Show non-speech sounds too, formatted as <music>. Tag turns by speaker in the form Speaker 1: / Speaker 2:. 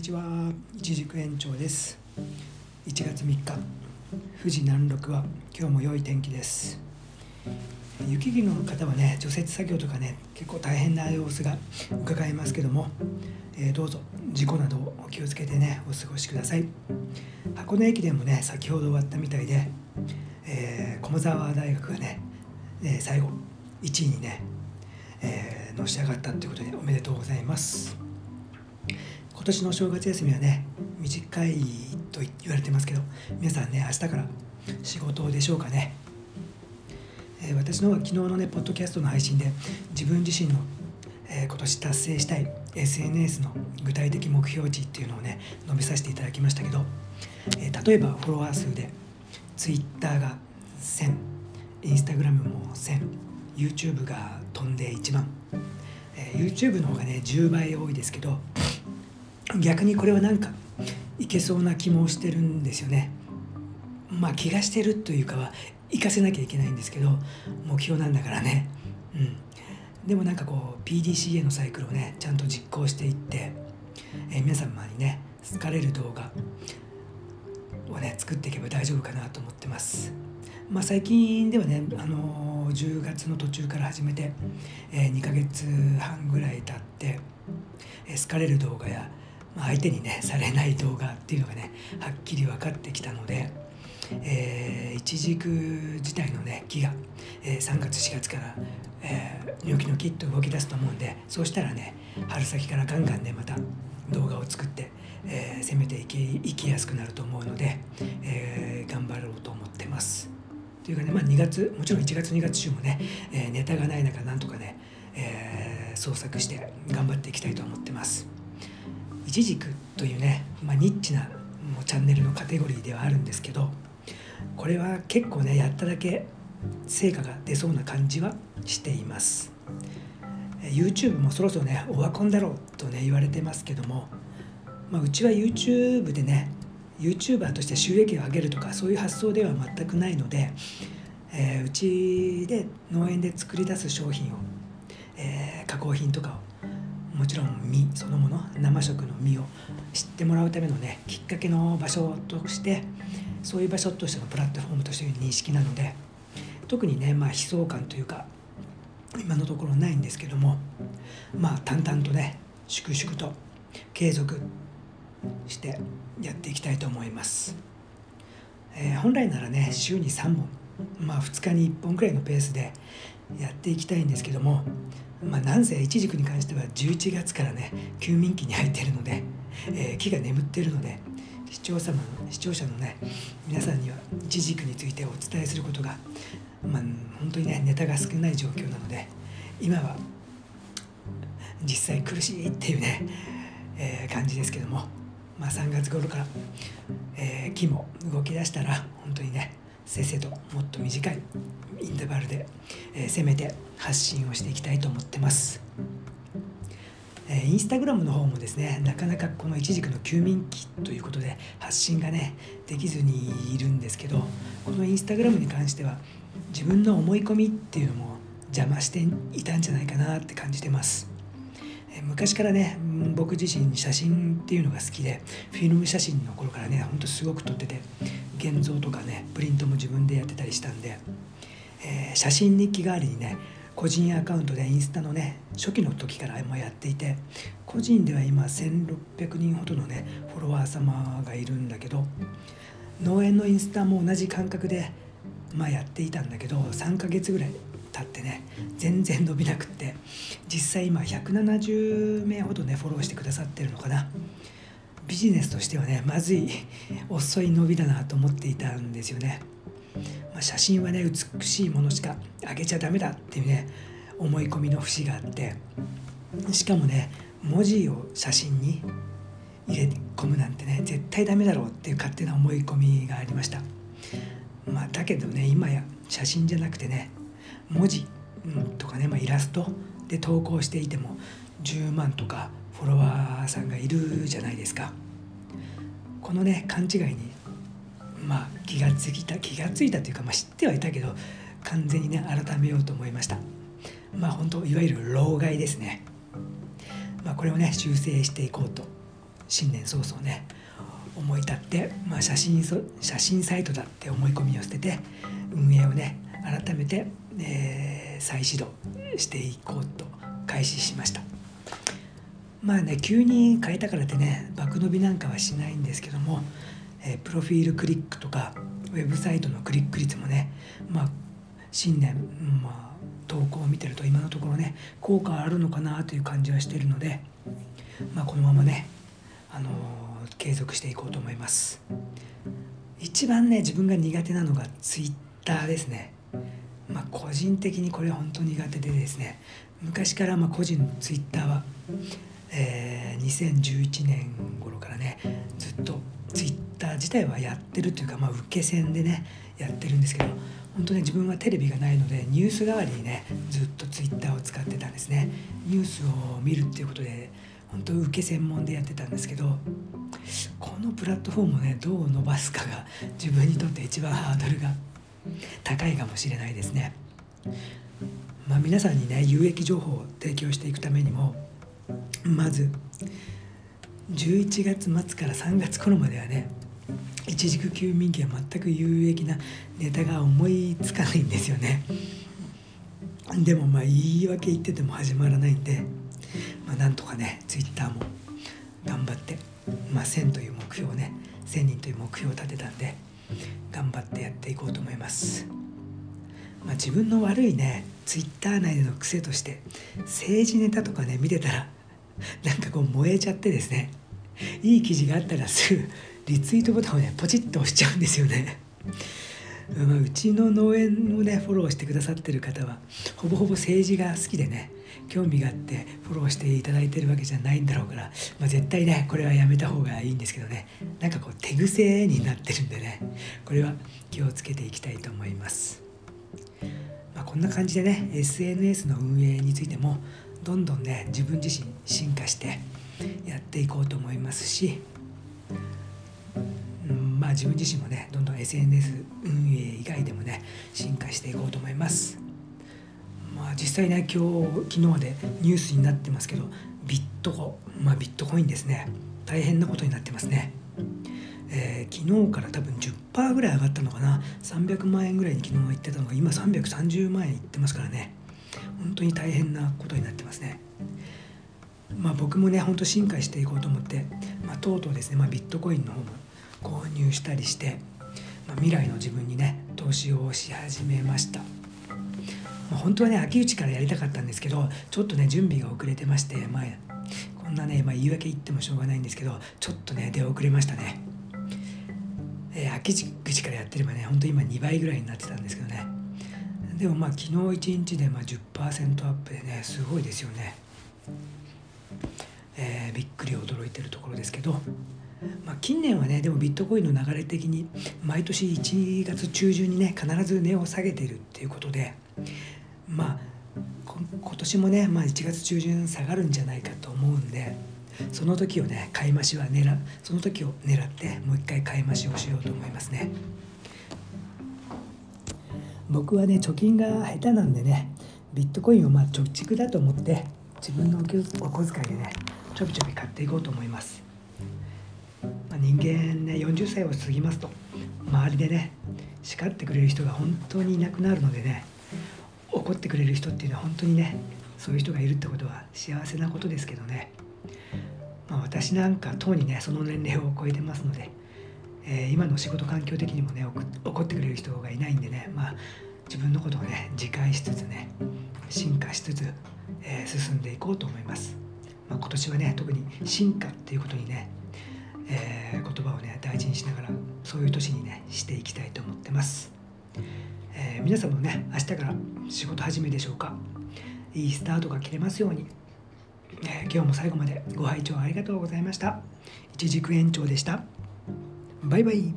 Speaker 1: にちは。一軸園長です。1月3日富士南麓は今日も良い天気です。雪国の方はね除雪作業とかね結構大変な様子が伺えますけども、えー、どうぞ事故などお気をつけてねお過ごしください。箱根駅伝もね先ほど終わったみたいで、えー、駒沢大学がね、えー、最後1位にね、えのし上がったということでおめでとうございます。今年の正月休みはね短いと言われてますけど皆さんね明日から仕事でしょうかね、えー、私のは昨日のねポッドキャストの配信で自分自身の、えー、今年達成したい SNS の具体的目標値っていうのをね述べさせていただきましたけど、えー、例えばフォロワー数で Twitter が1000 Instagram も 1000YouTube が飛んで1万、え YouTube の方がね10倍多いですけど逆にこれはなんかいけそうな気もしてるんですよね。まあ気がしてるというかは行かせなきゃいけないんですけど目標なんだからね。うん、でもなんかこう PDCA のサイクルをねちゃんと実行していって、えー、皆様にね好かれる動画をね作っていけば大丈夫かなと思ってます。まあ、最近ではね、あのー、10月の途中から始めて、えー、2ヶ月半ぐらい経って、え、好かれる動画やまあ相手にねされない動画っていうのがねはっきり分かってきたので、えー、一軸自体のね木が、えー、3月4月から、えー、ニョキニョキっと動き出すと思うんでそうしたらね春先からガンガンねまた動画を作って、えー、攻めていきいきやすくなると思うので、えー、頑張ろうと思ってます。というかね、まあ、2月もちろん1月2月中もね、えー、ネタがない中なんとかね、えー、創作して頑張っていきたいと思ってます。いちじくというね、まあ、ニッチなもうチャンネルのカテゴリーではあるんですけどこれは結構ねやっただけ成果が出そうな感じはしています。YouTube もそろそろねオワコンだろうとね言われてますけども、まあ、うちは YouTube でね YouTuber として収益を上げるとかそういう発想では全くないので、えー、うちで農園で作り出す商品を、えー、加工品とかをもちろん実そのもの生食の実を知ってもらうためのねきっかけの場所としてそういう場所としてのプラットフォームとしての認識なので特にねまあ悲壮感というか今のところないんですけどもまあ淡々とね粛々と継続してやっていきたいと思います、えー、本来ならね週に3本まあ2日に1本くらいのペースでやっていきたいんですけどもまあ、なんせいちじくに関しては11月からね休眠期に入ってるので、えー、木が眠ってるので視聴者の視聴者のね皆さんにはいちじくについてお伝えすることが、まあ、本当にねネタが少ない状況なので今は実際苦しいっていうね、えー、感じですけども、まあ、3月頃から、えー、木も動き出したら本当にねせっせともっと短いインターバルで、えー、攻めて発信をしていきたいと思ってます。えインスタグラムの方もですねなかなかこの一軸の休眠期ということで発信がねできずにいるんですけどこのインスタグラムに関しては自分の思い込みっていうのも邪魔していたんじゃないかなって感じてます。昔からね僕自身写真っていうのが好きでフィルム写真の頃からねほんとすごく撮ってて現像とかねプリントも自分でやってたりしたんで、えー、写真日記代わりにね個人アカウントでインスタのね初期の時からもやっていて個人では今1600人ほどのねフォロワー様がいるんだけど農園のインスタも同じ感覚でまあやっていたんだけど3ヶ月ぐらい経ってね全然伸びなくって実際今170名ほどねフォローしてくださってるのかな。ビジネスとしてはねまずい遅い伸びだなと思っていたんですよね、まあ、写真はね美しいものしかあげちゃダメだっていうね思い込みの節があって。しかもね文字を写真に入れ込むなんてね絶対ダメだろうっていう勝手な思い込みがありました。まあだけどね今や写真じゃなくてね文字、うん、とかね、まあ、イラストで投稿していても10万とかフォロワーさんがいるじゃないですかこのね勘違いにまあ気がついた気がついたというか、まあ、知ってはいたけど完全にね改めようと思いました。まあ本当いわゆる老害ですね。まあこれをね修正していこうと新年早々ね思い立って、まあ、写真写真サイトだって思い込みを捨てて運営をね改めて、えー、再始動していこうと開始しました。まあね急に変えたからってね爆伸びなんかはしないんですけども、えー、プロフィールクリックとかウェブサイトのクリック率もねまあ新年、まあ、投稿を見てると今のところね効果あるのかなという感じはしてるので、まあ、このままね、あのー、継続していこうと思います。一番ね自分が苦手なのがツイッターですね。まあ個人的にこれ本当苦手でですね昔からま個人のツイッターは、えー、2011年頃からねずっとツイッター自体はやってるというか、まあ、受け線でねやってるんですけど本当ね自分はテレビがないのでニュース代わりにねずっとツイッターを使ってたんですね。ニュースを見るっていうことで本当受け専門でやってたんですけどこのプラットフォームをねどう伸ばすかが自分にとって一番ハードルが高いかもしれないですね。まあ皆さんにね有益情報を提供していくためにもまず11月末から3月頃まではね一軸休眠期は全く有益なネタが思いつかないんですよね。でもまあ言い訳言ってても始まらないんで、まあ、なんとかねツイッターも頑張って、まあ、1000という目標をね1000人という目標を立てたんで頑張ってやっていこうと思います、まあ、自分の悪いねツイッター内での癖として政治ネタとかね見てたら <laughs> なんかこう燃えちゃってですねいい記事があったらすぐリツイートボタンをねポチッと押しちゃうんですよね。<laughs> ま、うちの農園をねフォローしてくださってる方はほぼほぼ政治が好きでね興味があってフォローしていただいてるわけじゃないんだろうから、まあ、絶対ねこれはやめた方がいいんですけどねなんかこう手癖になってるんでねこれは気をつけていきたいと思います、まあ、こんな感じでね SNS の運営についてもどんどんね自分自身進化してやっていこうと思いますしまあ自分自身もねどんどん SNS 運営以外でもね進化していこうと思います。まあ実際ね今日昨日でニュースになってますけどビットコまあビットコインですね。大変なことになってますね。えー、昨日から多分10%ぐらい上がったのかな。300万円ぐらいに昨日は言ってたのが今330万円いってますからね。本当に大変なことになってますね。まあ僕もねほんと進化していこうと思って、まあ、とうとうですね、まあ、ビットコインの方も購入したりして、まあ、未来の自分にね投資をし始めました、まあ、本当はね秋口からやりたかったんですけどちょっとね準備が遅れてましてまあこんなね、まあ、言い訳言ってもしょうがないんですけどちょっとね出遅れましたね。えー、秋口からやってればね本当今2倍ぐらいになってたんですけどね。でもまあ昨日1日でまあ10%アップでねすごいですよね。えー、びっくり驚いてるところですけど。まあ、近年はねでもビットコインの流れ的に毎年1月中旬にね必ず値を下げてるっていうことでまあ今年もね、まあ、1月中旬下がるんじゃないかと思うんでその時をね買い増しは狙その時を狙ってもう一回買い増しをしようと思いますね。僕はね貯金が下手なんでねビットコインをまあ貯蓄だと思って自分のお小遣いでねちょびちょび買っていこうと思います。ま人間ね40歳を過ぎますと周りでね叱ってくれる人が本当にいなくなるのでね怒ってくれる人っていうのは本当にねそういう人がいるってことは幸せなことですけどね、まあ、私なんかとうにねその年齢を超えてますので、えー、今の仕事環境的にもね怒ってくれる人がいないんでねまあ自分のことをね自戒しつつね進化しつつ、えー、進んでいこうと思います、まあ、今年はね特に進化っていうことにねえー、言葉をね大事にしながらそういう年にねしていきたいと思ってます、えー、皆さんもね明日から仕事始めでしょうか。いいスタートが切れますように、え、今日も最後までご拝聴ありがとうございました。一軸延長でした。バイバイ。